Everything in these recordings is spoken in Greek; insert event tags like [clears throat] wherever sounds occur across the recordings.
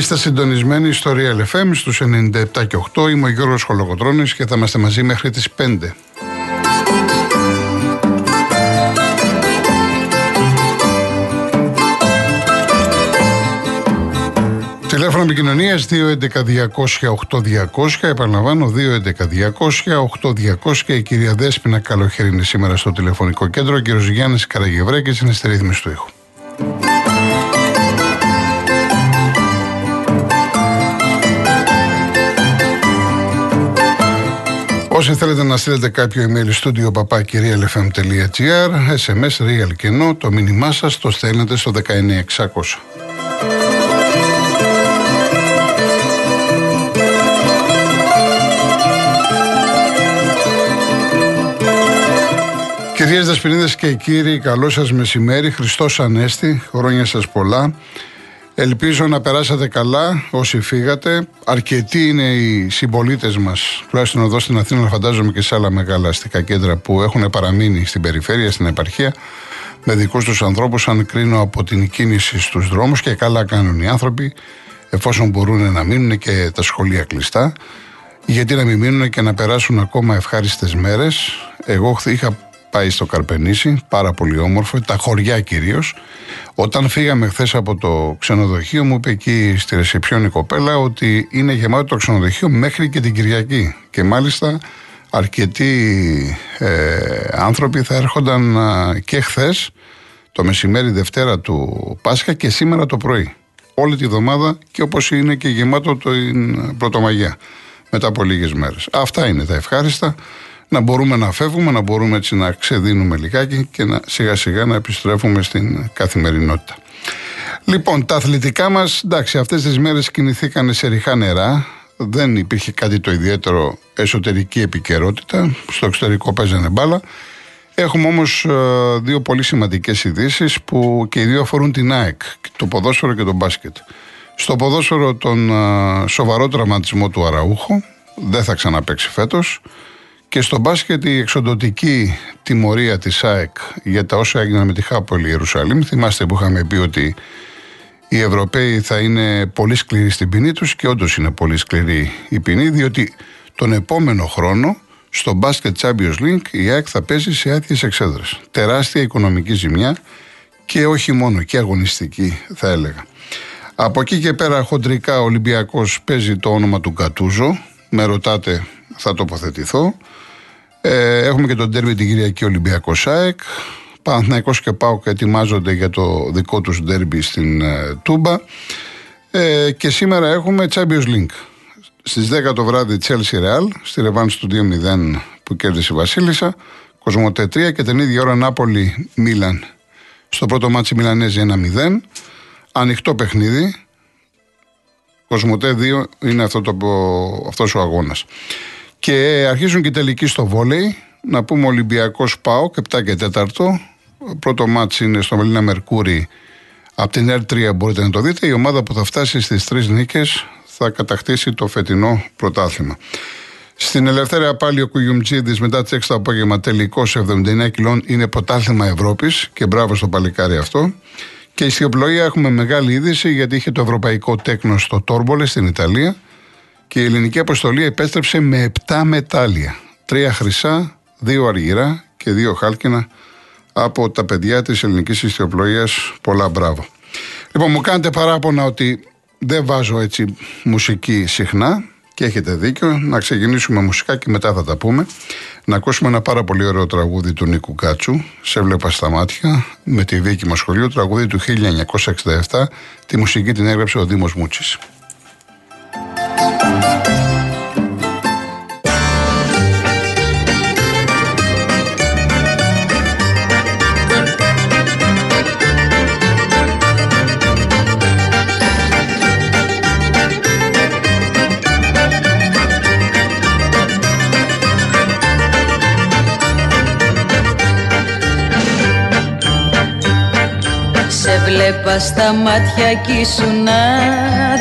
Είστε συντονισμένοι στο Real FM στους 97 και 8. Είμαι ο Γιώργος Χολογοτρώνης και θα είμαστε μαζί μέχρι τις 5. Τηλέφωνο επικοινωνίας 211-200-8200. Επαναλαμβάνω, 211-200-8200. Η κυρία Δέσπινα Καλοχέρη είναι σήμερα στο τηλεφωνικό κέντρο. Ο κύριος Γιάννης Καραγευρέκη είναι στη ρύθμιση του ήχου. Όσοι θέλετε να στείλετε κάποιο email στο papakirialfm.gr SMS real κενό, το μήνυμά σας το στέλνετε στο 19600. Κυρίες Δεσποινίδες και κύριοι, καλό σας μεσημέρι, Χριστός Ανέστη, χρόνια σας πολλά. Ελπίζω να περάσατε καλά όσοι φύγατε. Αρκετοί είναι οι συμπολίτες μας, τουλάχιστον εδώ στην Αθήνα, φαντάζομαι και σε άλλα μεγάλα αστικά κέντρα που έχουν παραμείνει στην περιφέρεια, στην επαρχία, με δικούς τους ανθρώπους, αν κρίνω από την κίνηση στους δρόμους και καλά κάνουν οι άνθρωποι, εφόσον μπορούν να μείνουν και τα σχολεία κλειστά. Γιατί να μην μείνουν και να περάσουν ακόμα ευχάριστες μέρες. Εγώ είχα πάει στο Καρπενήσι, πάρα πολύ όμορφο, τα χωριά κυρίως. Όταν φύγαμε χθες από το ξενοδοχείο, μου είπε εκεί στη ρεσιπιόν η κοπέλα ότι είναι γεμάτο το ξενοδοχείο μέχρι και την Κυριακή. Και μάλιστα αρκετοί ε, άνθρωποι θα έρχονταν και χθες, το μεσημέρι Δευτέρα του Πάσχα και σήμερα το πρωί. Όλη τη βδομάδα και όπως είναι και γεμάτο το Πρωτομαγιά μετά από λίγες μέρες. Αυτά είναι τα ευχάριστα να μπορούμε να φεύγουμε, να μπορούμε έτσι να ξεδίνουμε λιγάκι και να σιγά σιγά να επιστρέφουμε στην καθημερινότητα. Λοιπόν, τα αθλητικά μας, εντάξει, αυτές τις μέρες κινηθήκαν σε ριχά νερά. Δεν υπήρχε κάτι το ιδιαίτερο εσωτερική επικαιρότητα. Στο εξωτερικό παίζανε μπάλα. Έχουμε όμως ε, δύο πολύ σημαντικές ειδήσεις που και οι δύο αφορούν την ΑΕΚ, το ποδόσφαιρο και το μπάσκετ. Στο ποδόσφαιρο, τον ε, σοβαρό τραυματισμό του Αραούχο, δεν θα ξαναπέξει φέτος. Και στο μπάσκετ η εξοντοτική τιμωρία της ΑΕΚ για τα όσα έγιναν με τη Χάπολη Ιερουσαλήμ. Θυμάστε που είχαμε πει ότι οι Ευρωπαίοι θα είναι πολύ σκληροί στην ποινή τους και όντως είναι πολύ σκληρή η ποινή διότι τον επόμενο χρόνο στο μπάσκετ Champions League η ΑΕΚ θα παίζει σε άδειες εξέδρες. Τεράστια οικονομική ζημιά και όχι μόνο και αγωνιστική θα έλεγα. Από εκεί και πέρα χοντρικά ο Ολυμπιακός παίζει το όνομα του Κατούζο. Με ρωτάτε θα τοποθετηθώ. Ε, έχουμε και τον τέρμι την Κυριακή Ολυμπιακός ΣΑΕΚ. Παναθηναϊκός και ΠΑΟΚ ετοιμάζονται για το δικό τους ντέρμπι στην ε, Τούμπα. Ε, και σήμερα έχουμε Champions League. Στις 10 το βράδυ Chelsea Real, στη ρεβάνση του 2-0 που κέρδισε η Βασίλισσα. Cosmote 3 και την ίδια ώρα Νάπολη Μίλαν. Στο πρώτο ματς οι Μιλανέζοι 1-0. Ανοιχτό παιχνίδι. Cosmote 2 είναι αυτό το, αυτός ο αγώνας. Και αρχίζουν και τελικοί στο βόλεϊ. Να πούμε Ολυμπιακός Πάο, 7 και 4. Πρώτο μάτς είναι στο Μελίνα Μερκούρι. Από την R3 μπορείτε να το δείτε. Η ομάδα που θα φτάσει στις τρεις νίκες θα κατακτήσει το φετινό πρωτάθλημα. Στην Ελευθερία πάλι ο Κουγιουμτζίδη μετά τις 6 το απόγευμα τελικός 79 κιλών είναι πρωτάθλημα Ευρώπης και μπράβο στο παλικάρι αυτό. Και η Σιωπλοεία έχουμε μεγάλη είδηση γιατί είχε το ευρωπαϊκό τέκνο στο Τόρμπολε στην Ιταλία και η ελληνική αποστολή επέστρεψε με 7 μετάλλια. Τρία χρυσά, δύο αργυρά και δύο χάλκινα από τα παιδιά της ελληνικής ιστιοπλοείας. Πολλά μπράβο. Λοιπόν, μου κάνετε παράπονα ότι δεν βάζω έτσι μουσική συχνά και έχετε δίκιο. Να ξεκινήσουμε μουσικά και μετά θα τα πούμε. Να ακούσουμε ένα πάρα πολύ ωραίο τραγούδι του Νίκου Κάτσου. Σε βλέπα στα μάτια με τη δίκη μας σχολείο. Τραγούδι του 1967. Τη μουσική την έγραψε ο Δήμος Μούτσης. Thank you. Βλέπα στα μάτια κι ήσουν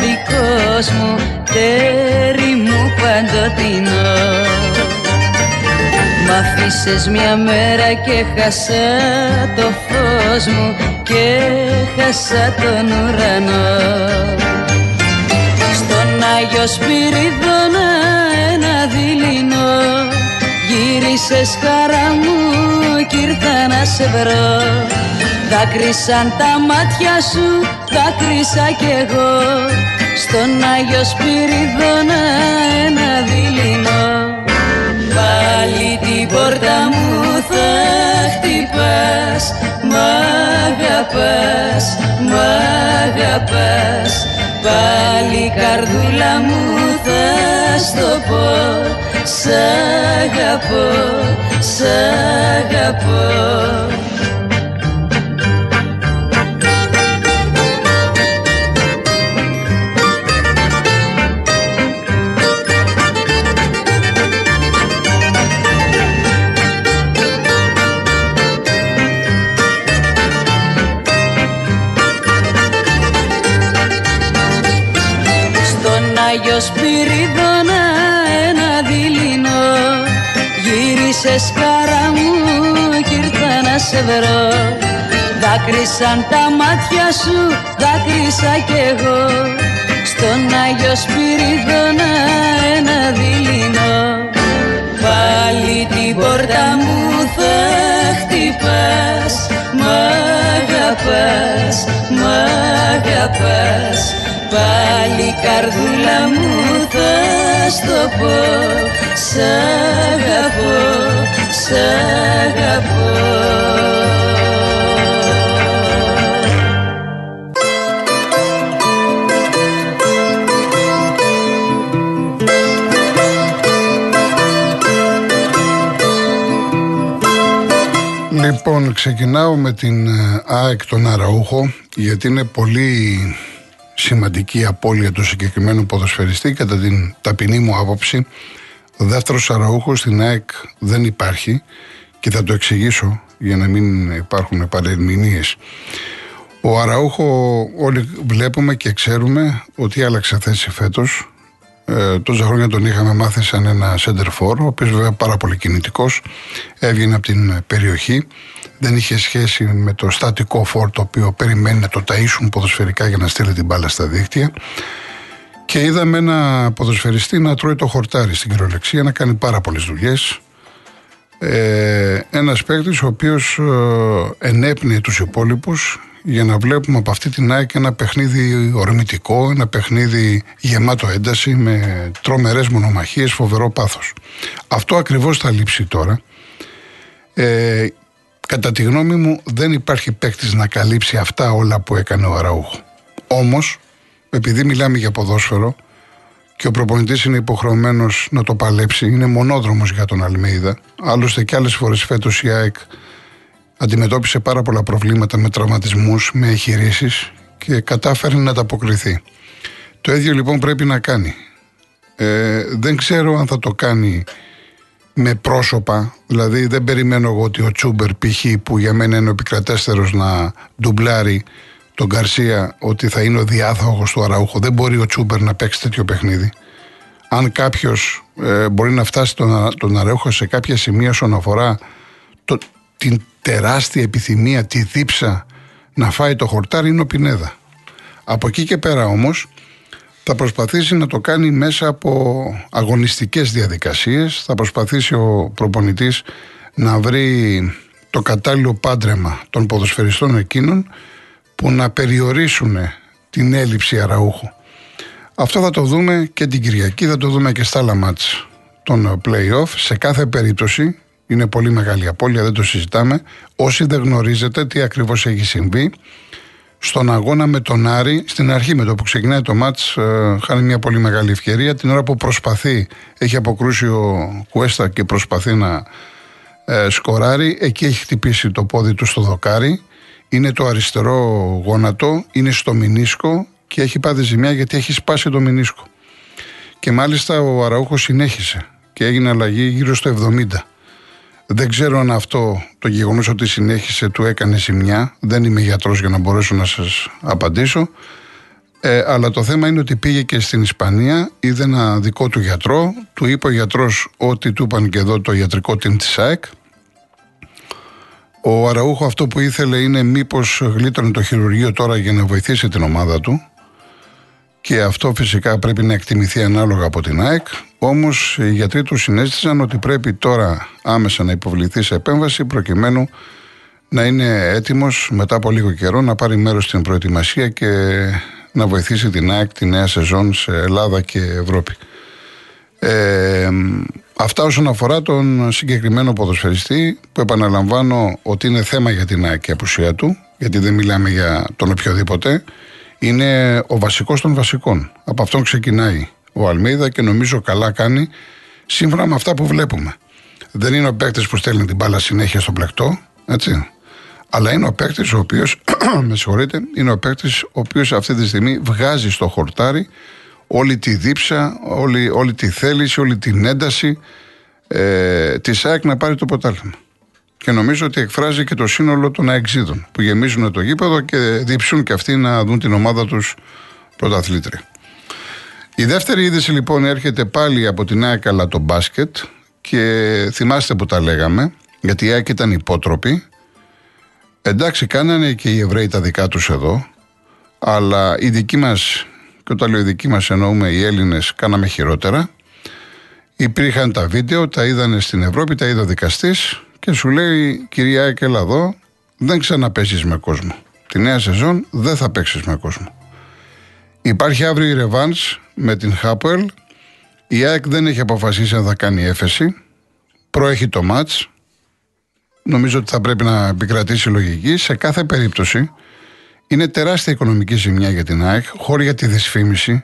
δικός μου. Τέρι μου παντοτινό. Μ' αφήσες μια μέρα και χάσα το φως μου Και χάσα τον ουρανό. Άγιο Σπυρίδωνα ένα δειλινό. Γύρισες χαρά μου κι ήρθα να σε βρω Δάκρυσαν τα μάτια σου, δάκρυσα κι εγώ. Στον Άγιο Σπυρίδωνα ένα δειλινό. Πάλι την πόρτα μου θα χτυπάς. Μ' αγαπάς, μ' αγαπάς. Πάλι καρδούλα μου θα στο πω. Σ' αγαπώ, σ' αγαπώ Άγιος Σπυρίδωνα ένα δειλινό. Γύρισες χαρά μου κι ήρθα να σε βρω. Δάκρυσαν τα μάτια σου, δάκρυσα κι εγώ. Στον Άγιος Σπυρίδωνα ένα δειλινό. Πάλι την πόρτα μου θα χτυπάς Μ' αγαπάς, μ' αγαπάς Πάλι καρδούλα μου θα στο πω. Σ' αγαπώ, σ' αγαπώ. Λοιπόν, ξεκινάω με την ε, ΑΕΚ τον Αραούχο γιατί είναι πολύ σημαντική απώλεια του συγκεκριμένου ποδοσφαιριστή κατά την ταπεινή μου άποψη. Ο δεύτερος αραούχος στην ΑΕΚ δεν υπάρχει και θα το εξηγήσω για να μην υπάρχουν παρερμηνίες. Ο Αραούχο όλοι βλέπουμε και ξέρουμε ότι άλλαξε θέση φέτος. Ε, τόσα χρόνια τον είχαμε μάθει σαν ένα center for, ο οποίος βέβαια πάρα πολύ κινητικός, έβγαινε από την περιοχή δεν είχε σχέση με το στατικό φόρ το οποίο περιμένει να το ταΐσουν ποδοσφαιρικά για να στείλει την μπάλα στα δίκτυα. Και είδαμε ένα ποδοσφαιριστή να τρώει το χορτάρι στην κυριολεξία, να κάνει πάρα πολλές δουλειές. Ε, ένας παίκτης ο οποίος ε, ενέπνεε τους υπόλοιπους για να βλέπουμε από αυτή την ΑΕΚ ένα παιχνίδι ορμητικό, ένα παιχνίδι γεμάτο ένταση με τρομερές μονομαχίες, φοβερό πάθος. Αυτό ακριβώς θα λείψει τώρα. Ε, Κατά τη γνώμη μου δεν υπάρχει παίκτης να καλύψει αυτά όλα που έκανε ο Αραούχο. Όμως, επειδή μιλάμε για ποδόσφαιρο και ο προπονητής είναι υποχρεωμένος να το παλέψει, είναι μονόδρομος για τον Αλμέιδα. Άλλωστε και άλλες φορές φέτος η ΑΕΚ αντιμετώπισε πάρα πολλά προβλήματα με τραυματισμούς, με εγχειρήσει και κατάφερε να τα αποκριθεί. Το ίδιο λοιπόν πρέπει να κάνει. Ε, δεν ξέρω αν θα το κάνει με πρόσωπα. Δηλαδή δεν περιμένω εγώ ότι ο Τσούμπερ π.χ. που για μένα είναι ο επικρατέστερος να ντουμπλάρει τον Γκαρσία ότι θα είναι ο διάθαγος του Αραούχο. Δεν μπορεί ο Τσούμπερ να παίξει τέτοιο παιχνίδι. Αν κάποιος ε, μπορεί να φτάσει τον, τον Αραούχο σε κάποια σημεία όσον αφορά το, την τεράστια επιθυμία, τη δίψα να φάει το χορτάρι είναι ο Πινέδα. Από εκεί και πέρα όμως θα προσπαθήσει να το κάνει μέσα από αγωνιστικές διαδικασίες, θα προσπαθήσει ο προπονητής να βρει το κατάλληλο πάντρεμα των ποδοσφαιριστών εκείνων που να περιορίσουν την έλλειψη αραούχου. Αυτό θα το δούμε και την Κυριακή, θα το δούμε και στα άλλα μάτς των play-off. Σε κάθε περίπτωση είναι πολύ μεγάλη απώλεια, δεν το συζητάμε. Όσοι δεν γνωρίζετε τι ακριβώς έχει συμβεί, στον αγώνα με τον Άρη, στην αρχή με το που ξεκινάει το μάτς, ε, χάνει μια πολύ μεγάλη ευκαιρία. Την ώρα που προσπαθεί, έχει αποκρούσει ο Κουέστα και προσπαθεί να ε, σκοράρει, εκεί έχει χτυπήσει το πόδι του στο δοκάρι. Είναι το αριστερό γόνατο, είναι στο μηνίσκο και έχει πάθει ζημιά γιατί έχει σπάσει το μηνίσκο. Και μάλιστα ο Αραούχος συνέχισε και έγινε αλλαγή γύρω στο 70. Δεν ξέρω αν αυτό το γεγονός ότι συνέχισε του έκανε ζημιά. Δεν είμαι γιατρός για να μπορέσω να σας απαντήσω. Ε, αλλά το θέμα είναι ότι πήγε και στην Ισπανία, είδε ένα δικό του γιατρό, του είπε ο γιατρός ότι του είπαν και εδώ το ιατρικό team της ΑΕΚ. Ο Αραούχο αυτό που ήθελε είναι μήπως γλίτωνε το χειρουργείο τώρα για να βοηθήσει την ομάδα του. Και αυτό φυσικά πρέπει να εκτιμηθεί ανάλογα από την ΑΕΚ. Όμως οι γιατροί τους συνέστησαν ότι πρέπει τώρα άμεσα να υποβληθεί σε επέμβαση προκειμένου να είναι έτοιμος μετά από λίγο καιρό να πάρει μέρος στην προετοιμασία και να βοηθήσει την ΑΕΚ τη νέα σεζόν σε Ελλάδα και Ευρώπη. Ε, αυτά όσον αφορά τον συγκεκριμένο ποδοσφαιριστή που επαναλαμβάνω ότι είναι θέμα για την ΑΕΚ η απουσία του γιατί δεν μιλάμε για τον οποιοδήποτε είναι ο βασικός των βασικών. Από αυτόν ξεκινάει ο Αλμίδα και νομίζω καλά κάνει σύμφωνα με αυτά που βλέπουμε. Δεν είναι ο παίκτης που στέλνει την μπάλα συνέχεια στο πλεκτό, έτσι. Αλλά είναι ο παίκτης ο οποίος, [clears throat] με συγχωρείτε, είναι ο παίκτης ο οποίος αυτή τη στιγμή βγάζει στο χορτάρι όλη τη δίψα, όλη, όλη τη θέληση, όλη την ένταση ε, της ΑΕΚ να πάρει το ποτάλθημα. Και νομίζω ότι εκφράζει και το σύνολο των αεξίδων που γεμίζουν το γήπεδο και διψούν και αυτοί να δουν την ομάδα τους πρωταθλήτρια. Η δεύτερη είδηση λοιπόν έρχεται πάλι από την ΑΕΚ αλλά το μπάσκετ. Και θυμάστε που τα λέγαμε γιατί η ΑΕΚ ήταν υπότροπη. Εντάξει κάνανε και οι Εβραίοι τα δικά τους εδώ αλλά οι δικοί μας και όταν λέω οι δικοί μας εννοούμε οι Έλληνες κάναμε χειρότερα. Υπήρχαν τα βίντεο, τα είδανε στην Ευρώπη, τα είδε ο δικαστής και σου λέει κυρία ΑΕΚ έλα εδώ δεν ξαναπέσεις με κόσμο τη νέα σεζόν δεν θα παίξεις με κόσμο Υπάρχει αύριο η Ρεβάνς με την Χάπουελ. Η ΑΕΚ δεν έχει αποφασίσει αν θα κάνει έφεση. Προέχει το μάτς. Νομίζω ότι θα πρέπει να επικρατήσει λογική. Σε κάθε περίπτωση είναι τεράστια οικονομική ζημιά για την ΑΕΚ, χώρη για τη δυσφήμιση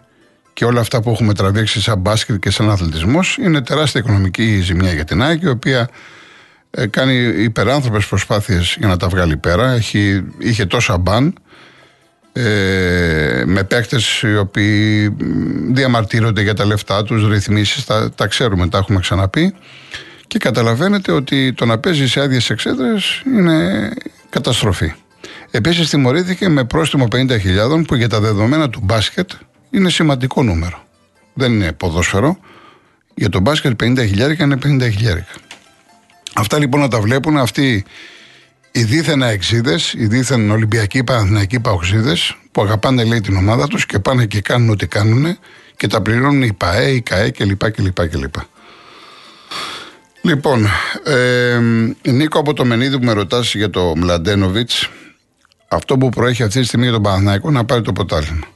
και όλα αυτά που έχουμε τραβήξει σαν μπάσκετ και σαν αθλητισμός. Είναι τεράστια οικονομική ζημιά για την ΑΕΚ, η οποία ε, κάνει υπεράνθρωπες προσπάθειες για να τα βγάλει πέρα. Έχει, είχε τόσα μπαν ε, με παίκτες οι οποίοι διαμαρτύρονται για τα λεφτά τους, ρυθμίσεις, τα, τα ξέρουμε, τα έχουμε ξαναπεί. Και καταλαβαίνετε ότι το να παίζει σε άδειες εξέδρες είναι καταστροφή. Επίσης, τιμωρήθηκε με πρόστιμο 50.000 που για τα δεδομένα του μπάσκετ είναι σημαντικό νούμερο. Δεν είναι ποδόσφαιρο. Για το μπάσκετ 50.000 είναι 50.000. Αυτά λοιπόν να τα βλέπουν αυτοί οι δίθεν αεξίδες, οι δίθεν Ολυμπιακοί Παναθηναϊκοί Παοξίδες, που αγαπάνε λέει την ομάδα τους και πάνε και κάνουν ό,τι κάνουν και τα πληρώνουν οι ΠαΕ, οι ΚαΕ κλπ. κλπ, κλπ. Λοιπόν, ε, Νίκο από το Μενίδη που με ρωτάς για το Μλαντένοβιτς, αυτό που προέχει αυτή τη στιγμή για τον Παναθηναϊκό να πάρει το ποτάλημα.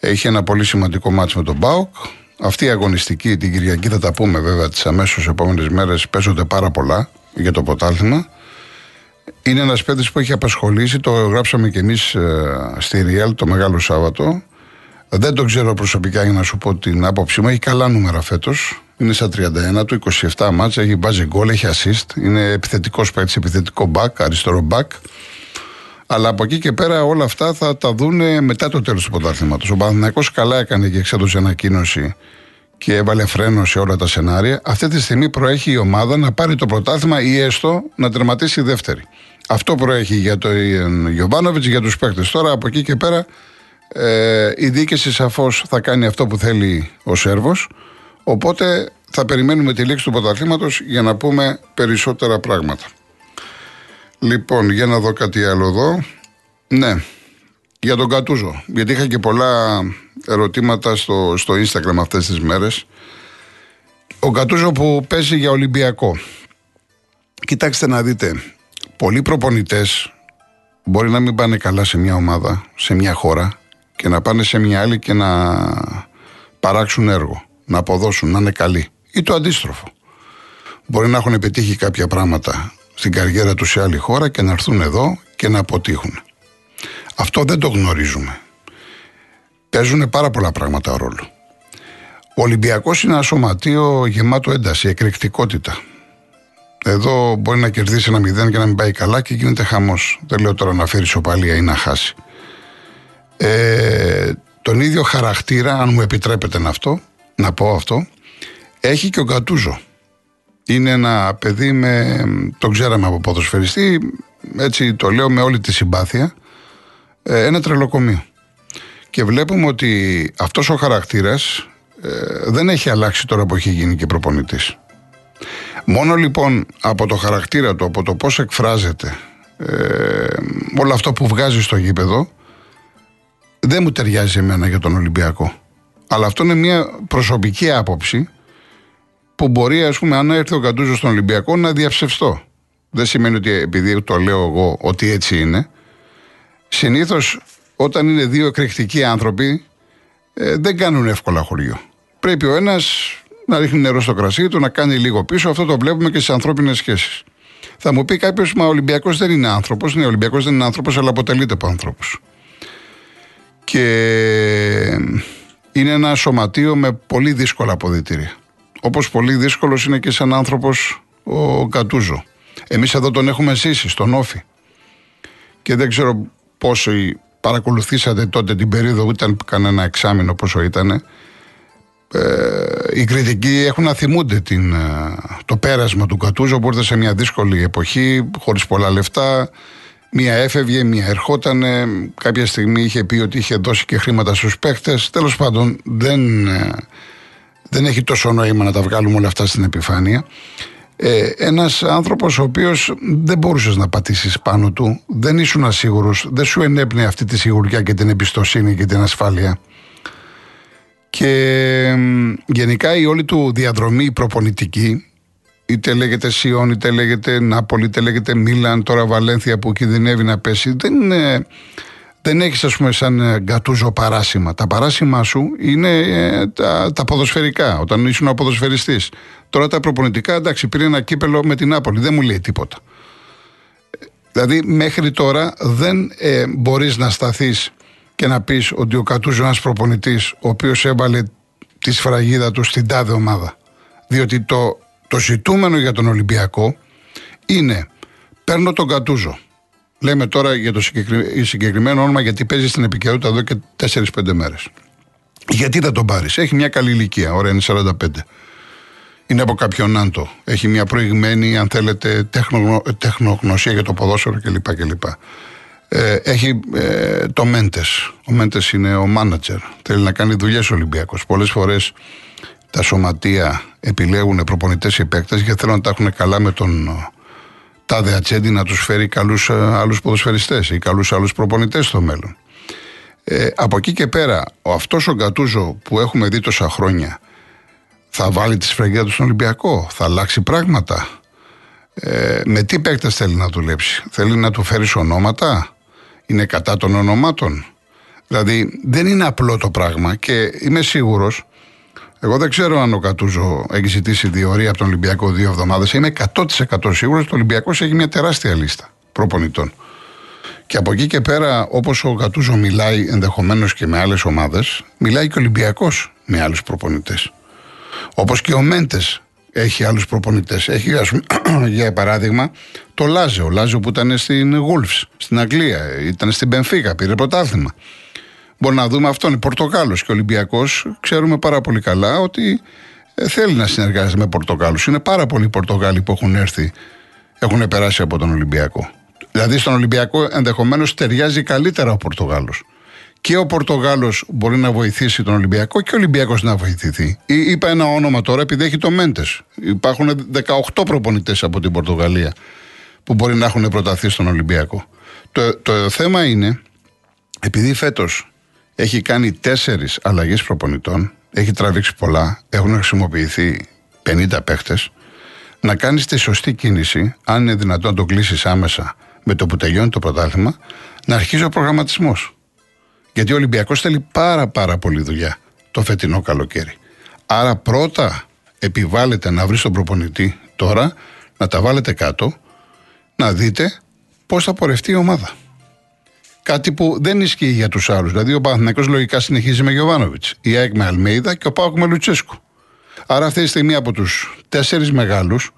Έχει ένα πολύ σημαντικό μάτσο με τον Μπάουκ. Αυτή η αγωνιστική την Κυριακή θα τα πούμε βέβαια τις αμέσως επόμενες μέρες. Παίζονται πάρα πολλά για το ποτάλημα. Είναι ένας παίκτης που έχει απασχολήσει, το γράψαμε κι εμείς ε, στη Ριέλ το Μεγάλο Σάββατο. Δεν τον ξέρω προσωπικά για να σου πω την άποψή μου. Έχει καλά νούμερα φέτος. Είναι στα 31 του, 27 μάτσα, έχει μπάζει γκολ, έχει assist. Είναι επιθετικός παίκτης, επιθετικό back, αριστερό back. Αλλά από εκεί και πέρα όλα αυτά θα τα δουν μετά το τέλος του πρωτάθληματο. Ο Παναθυνακό καλά έκανε και εξέδωσε ανακοίνωση και έβαλε φρένο σε όλα τα σενάρια. Αυτή τη στιγμή προέχει η ομάδα να πάρει το πρωτάθλημα ή έστω να τερματίσει δεύτερη. Αυτό προέχει για τον Γιωβάνοβιτς, για τους παίκτες. Τώρα από εκεί και πέρα ε, η δίκηση σαφώς θα κάνει αυτό που θέλει ο Σέρβος. Οπότε θα περιμένουμε τη λήξη του πρωταθλήματος για να πούμε περισσότερα πράγματα. Λοιπόν, για να δω κάτι άλλο εδώ. Ναι, για τον Κατούζο. Γιατί είχα και πολλά ερωτήματα στο, στο Instagram αυτές τις μέρες. Ο Κατούζο που παίζει για Ολυμπιακό. Κοιτάξτε να δείτε, πολλοί προπονητές μπορεί να μην πάνε καλά σε μια ομάδα, σε μια χώρα και να πάνε σε μια άλλη και να παράξουν έργο, να αποδώσουν, να είναι καλοί. Ή το αντίστροφο. Μπορεί να έχουν επιτύχει κάποια πράγματα στην καριέρα τους σε άλλη χώρα και να έρθουν εδώ και να αποτύχουν. Αυτό δεν το γνωρίζουμε. Παίζουν πάρα πολλά πράγματα ρόλο. Ο Ολυμπιακός είναι ένα σωματείο γεμάτο ένταση, εκρηκτικότητα. Εδώ μπορεί να κερδίσει ένα μηδέν και να μην πάει καλά και γίνεται χαμός. Δεν λέω τώρα να φέρει σοπαλία ή να χάσει. Ε, τον ίδιο χαρακτήρα, αν μου επιτρέπετε να, αυτό, να πω αυτό, έχει και ο Γκατούζο. Είναι ένα παιδί με. Το ξέραμε από ποδοσφαιριστή, έτσι το λέω με όλη τη συμπάθεια. Ε, ένα τρελοκομείο. Και βλέπουμε ότι αυτός ο χαρακτήρας ε, δεν έχει αλλάξει τώρα που έχει γίνει και προπονητής. Μόνο λοιπόν από το χαρακτήρα του, από το πώς εκφράζεται, ε, όλο αυτό που βγάζει στο γήπεδο, δεν μου ταιριάζει εμένα για τον Ολυμπιακό. Αλλά αυτό είναι μια προσωπική άποψη που μπορεί, ας πούμε, αν έρθει ο Καντούζος στον Ολυμπιακό να διαψευστώ. Δεν σημαίνει ότι επειδή το λέω εγώ ότι έτσι είναι. Συνήθως όταν είναι δύο εκρηκτικοί άνθρωποι ε, δεν κάνουν εύκολα χωριό. Πρέπει ο ένας να ρίχνει νερό στο κρασί του, να κάνει λίγο πίσω. Αυτό το βλέπουμε και στις ανθρώπινες σχέσεις. Θα μου πει κάποιος, Μα ο Ολυμπιακός δεν είναι άνθρωπος. Ναι, ο Ολυμπιακός δεν είναι άνθρωπος, αλλά αποτελείται από άνθρωπου. Και είναι ένα σωματείο με πολύ δύσκολα αποδητήρια. Όπως πολύ δύσκολος είναι και σαν άνθρωπος ο Κατούζο. Εμείς εδώ τον έχουμε ζήσει στον Όφη. Και δεν ξέρω πόσοι παρακολουθήσατε τότε την περίοδο, ήταν κανένα εξάμεινο πόσο ήταν. Ε, οι κριτικοί έχουν να θυμούνται την, ε, το πέρασμα του Κατούζο που ήρθε σε μια δύσκολη εποχή, χωρίς πολλά λεφτά. Μία έφευγε, μία ερχόταν. Κάποια στιγμή είχε πει ότι είχε δώσει και χρήματα στους παίχτες. Τέλος πάντων δεν, ε, δεν έχει τόσο νόημα να τα βγάλουμε όλα αυτά στην επιφάνεια. Ε, ένας άνθρωπος ο οποίος δεν μπορούσες να πατήσεις πάνω του, δεν ήσουν ασίγουρος, δεν σου ενέπνεε αυτή τη σιγουριά και την εμπιστοσύνη και την ασφάλεια. Και γενικά η όλη του διαδρομή προπονητική, είτε λέγεται Σιόν, είτε λέγεται Νάπολη, είτε λέγεται Μίλαν, τώρα Βαλένθια που κινδυνεύει να πέσει, δεν είναι δεν έχεις, ας πούμε, σαν ε, γκατούζο παράσημα. Τα παράσημά σου είναι ε, τα, τα ποδοσφαιρικά, όταν ήσουν ο ποδοσφαιριστής. Τώρα τα προπονητικά, εντάξει, πήρε ένα κύπελο με την Άπολη, δεν μου λέει τίποτα. Δηλαδή, μέχρι τώρα δεν ε, μπορείς να σταθείς και να πεις ότι ο Κατούζο είναι ένας προπονητής, ο οποίος έβαλε τη σφραγίδα του στην τάδε ομάδα. Διότι το, το ζητούμενο για τον Ολυμπιακό είναι παίρνω τον Κατούζο, Λέμε τώρα για το συγκεκριμένο όνομα γιατί παίζει στην επικαιρότητα εδώ και 4-5 μέρες. Γιατί θα τον πάρεις, Έχει μια καλή ηλικία, ωραία, είναι 45. Είναι από κάποιον Νάντο. Έχει μια προηγμένη, αν θέλετε, τεχνογνω... τεχνογνωσία για το ποδόσφαιρο κλπ. κλπ. Ε, έχει ε, το Μέντες. Ο Μέντες είναι ο μάνατζερ. Θέλει να κάνει δουλειές ο Ολυμπιακός. Πολλές φορές τα σωματεία επιλέγουν προπονητές ή παίκτες γιατί θέλουν να τα έχουν καλά με τον τάδε ατσέντη να τους φέρει καλούς ε, άλλους ποδοσφαιριστές ή καλούς άλλους προπονητές στο μέλλον. Ε, από εκεί και πέρα, ο αυτός ο Γκατούζο που έχουμε δει τόσα χρόνια θα βάλει τη σφραγίδα του στον Ολυμπιακό, θα αλλάξει πράγματα. Ε, με τι παίκτες θέλει να δουλέψει, θέλει να του φέρεις ονόματα, είναι κατά των ονομάτων. Δηλαδή δεν είναι απλό το πράγμα και είμαι σίγουρος εγώ δεν ξέρω αν ο Κατούζο έχει ζητήσει διορία από τον Ολυμπιακό δύο εβδομάδες. Είμαι 100% σίγουρος ότι ο Ολυμπιακός έχει μια τεράστια λίστα προπονητών. Και από εκεί και πέρα, όπως ο Κατούζο μιλάει ενδεχομένως και με άλλες ομάδες, μιλάει και ο Ολυμπιακός με άλλους προπονητές. Όπως και ο Μέντες έχει άλλους προπονητές. Έχει, ας πούμε, [clears throat] για παράδειγμα, το Λάζε. Ο Λάζε που ήταν στην Γούλφ, στην Αγγλία, ήταν στην Πενφύγα, πήρε πρωτάθλημα. Μπορεί να δούμε αυτόν. Είναι Πορτογάλος και Ολυμπιακός. Ξέρουμε πάρα πολύ καλά ότι ε, θέλει να συνεργάζεται με Πορτογάλους. Είναι πάρα πολλοί Πορτογάλοι που έχουν έρθει, έχουν περάσει από τον Ολυμπιακό. Δηλαδή στον Ολυμπιακό ενδεχομένως ταιριάζει καλύτερα ο Πορτογάλος. Και ο Πορτογάλος μπορεί να βοηθήσει τον Ολυμπιακό και ο Ολυμπιακός να βοηθηθεί. Είπα ένα όνομα τώρα επειδή έχει το Μέντες. Υπάρχουν 18 προπονητές από την Πορτογαλία που μπορεί να έχουν προταθεί στον Ολυμπιακό. Το, το θέμα είναι, επειδή φέτος έχει κάνει τέσσερις αλλαγές προπονητών, έχει τραβήξει πολλά, έχουν χρησιμοποιηθεί 50 παίχτες. Να κάνεις τη σωστή κίνηση, αν είναι δυνατόν να το κλείσεις άμεσα με το που τελειώνει το πρωτάθλημα, να αρχίζει ο προγραμματισμός. Γιατί ο Ολυμπιακός θέλει πάρα πάρα πολύ δουλειά το φετινό καλοκαίρι. Άρα πρώτα επιβάλλεται να βρεις τον προπονητή τώρα, να τα βάλετε κάτω, να δείτε πώς θα πορευτεί η ομάδα. Κάτι που δεν ισχύει για τους άλλους. Δηλαδή, ο Παναθυνακό λογικά συνεχίζει με Γιωβάνοβιτς, η ΑΕΚ με Αλμέιδα και ο Πάοκ με Λουτσέσκου. Άρα, αυτή τη στιγμή από τους τέσσερις μεγάλους,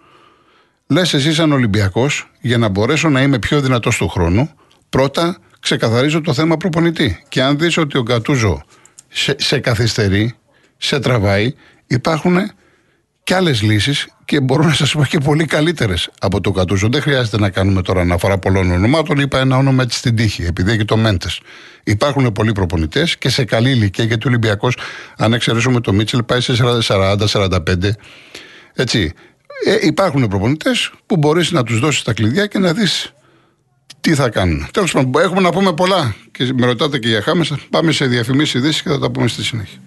λες εσύ, σαν Ολυμπιακός, για να μπορέσω να είμαι πιο δυνατός του χρόνου, πρώτα ξεκαθαρίζω το θέμα προπονητή. Και αν δεις ότι ο Γκατούζο σε, σε καθυστερεί, σε τραβάει, υπάρχουν και άλλες λύσεις και μπορώ να σας πω και πολύ καλύτερες από το Κατούζο. Δεν χρειάζεται να κάνουμε τώρα αναφορά πολλών ονομάτων. Είπα ένα όνομα έτσι στην τύχη, επειδή έχει το Μέντες. Υπάρχουν πολλοί προπονητές και σε καλή ηλικία, γιατί ο Ολυμπιακός, αν εξαιρέσουμε το Μίτσελ, πάει σε 40-45. Έτσι. Ε, υπάρχουν προπονητές που μπορείς να τους δώσεις τα κλειδιά και να δεις τι θα κάνουν. Τέλος πάντων, έχουμε να πούμε πολλά και με ρωτάτε και για Χάμες. Πάμε σε διαφημίσεις ειδήσεις και θα τα πούμε στη συνέχεια.